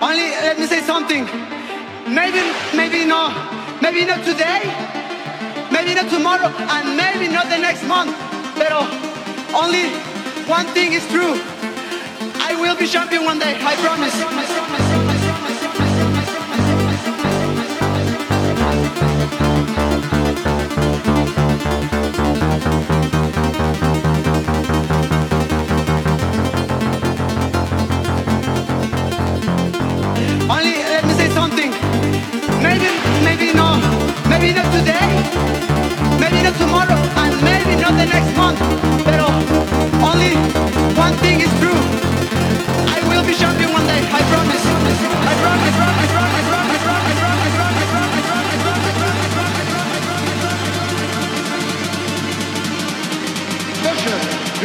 Only let me say something. Maybe, maybe not, maybe not today, maybe not tomorrow, and maybe not the next month. But only one thing is true. I will be champion one day. I promise. I promise, I promise.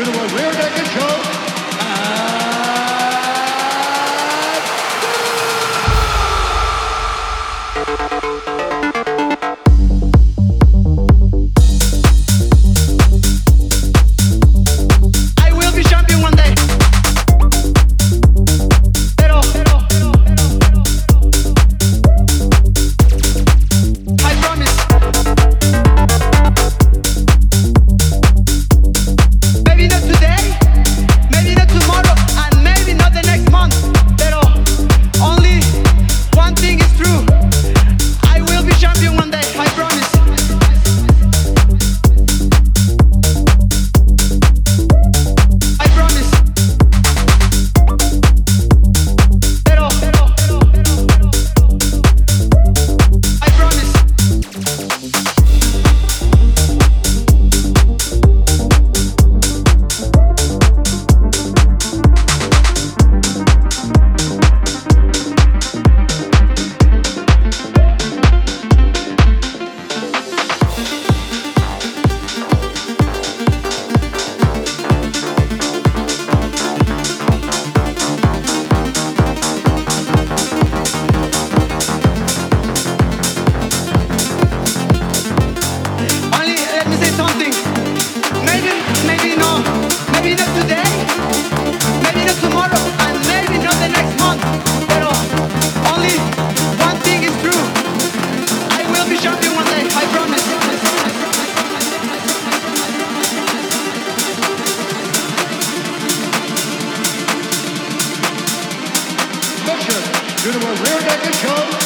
to a Rear Naked choke. back and come.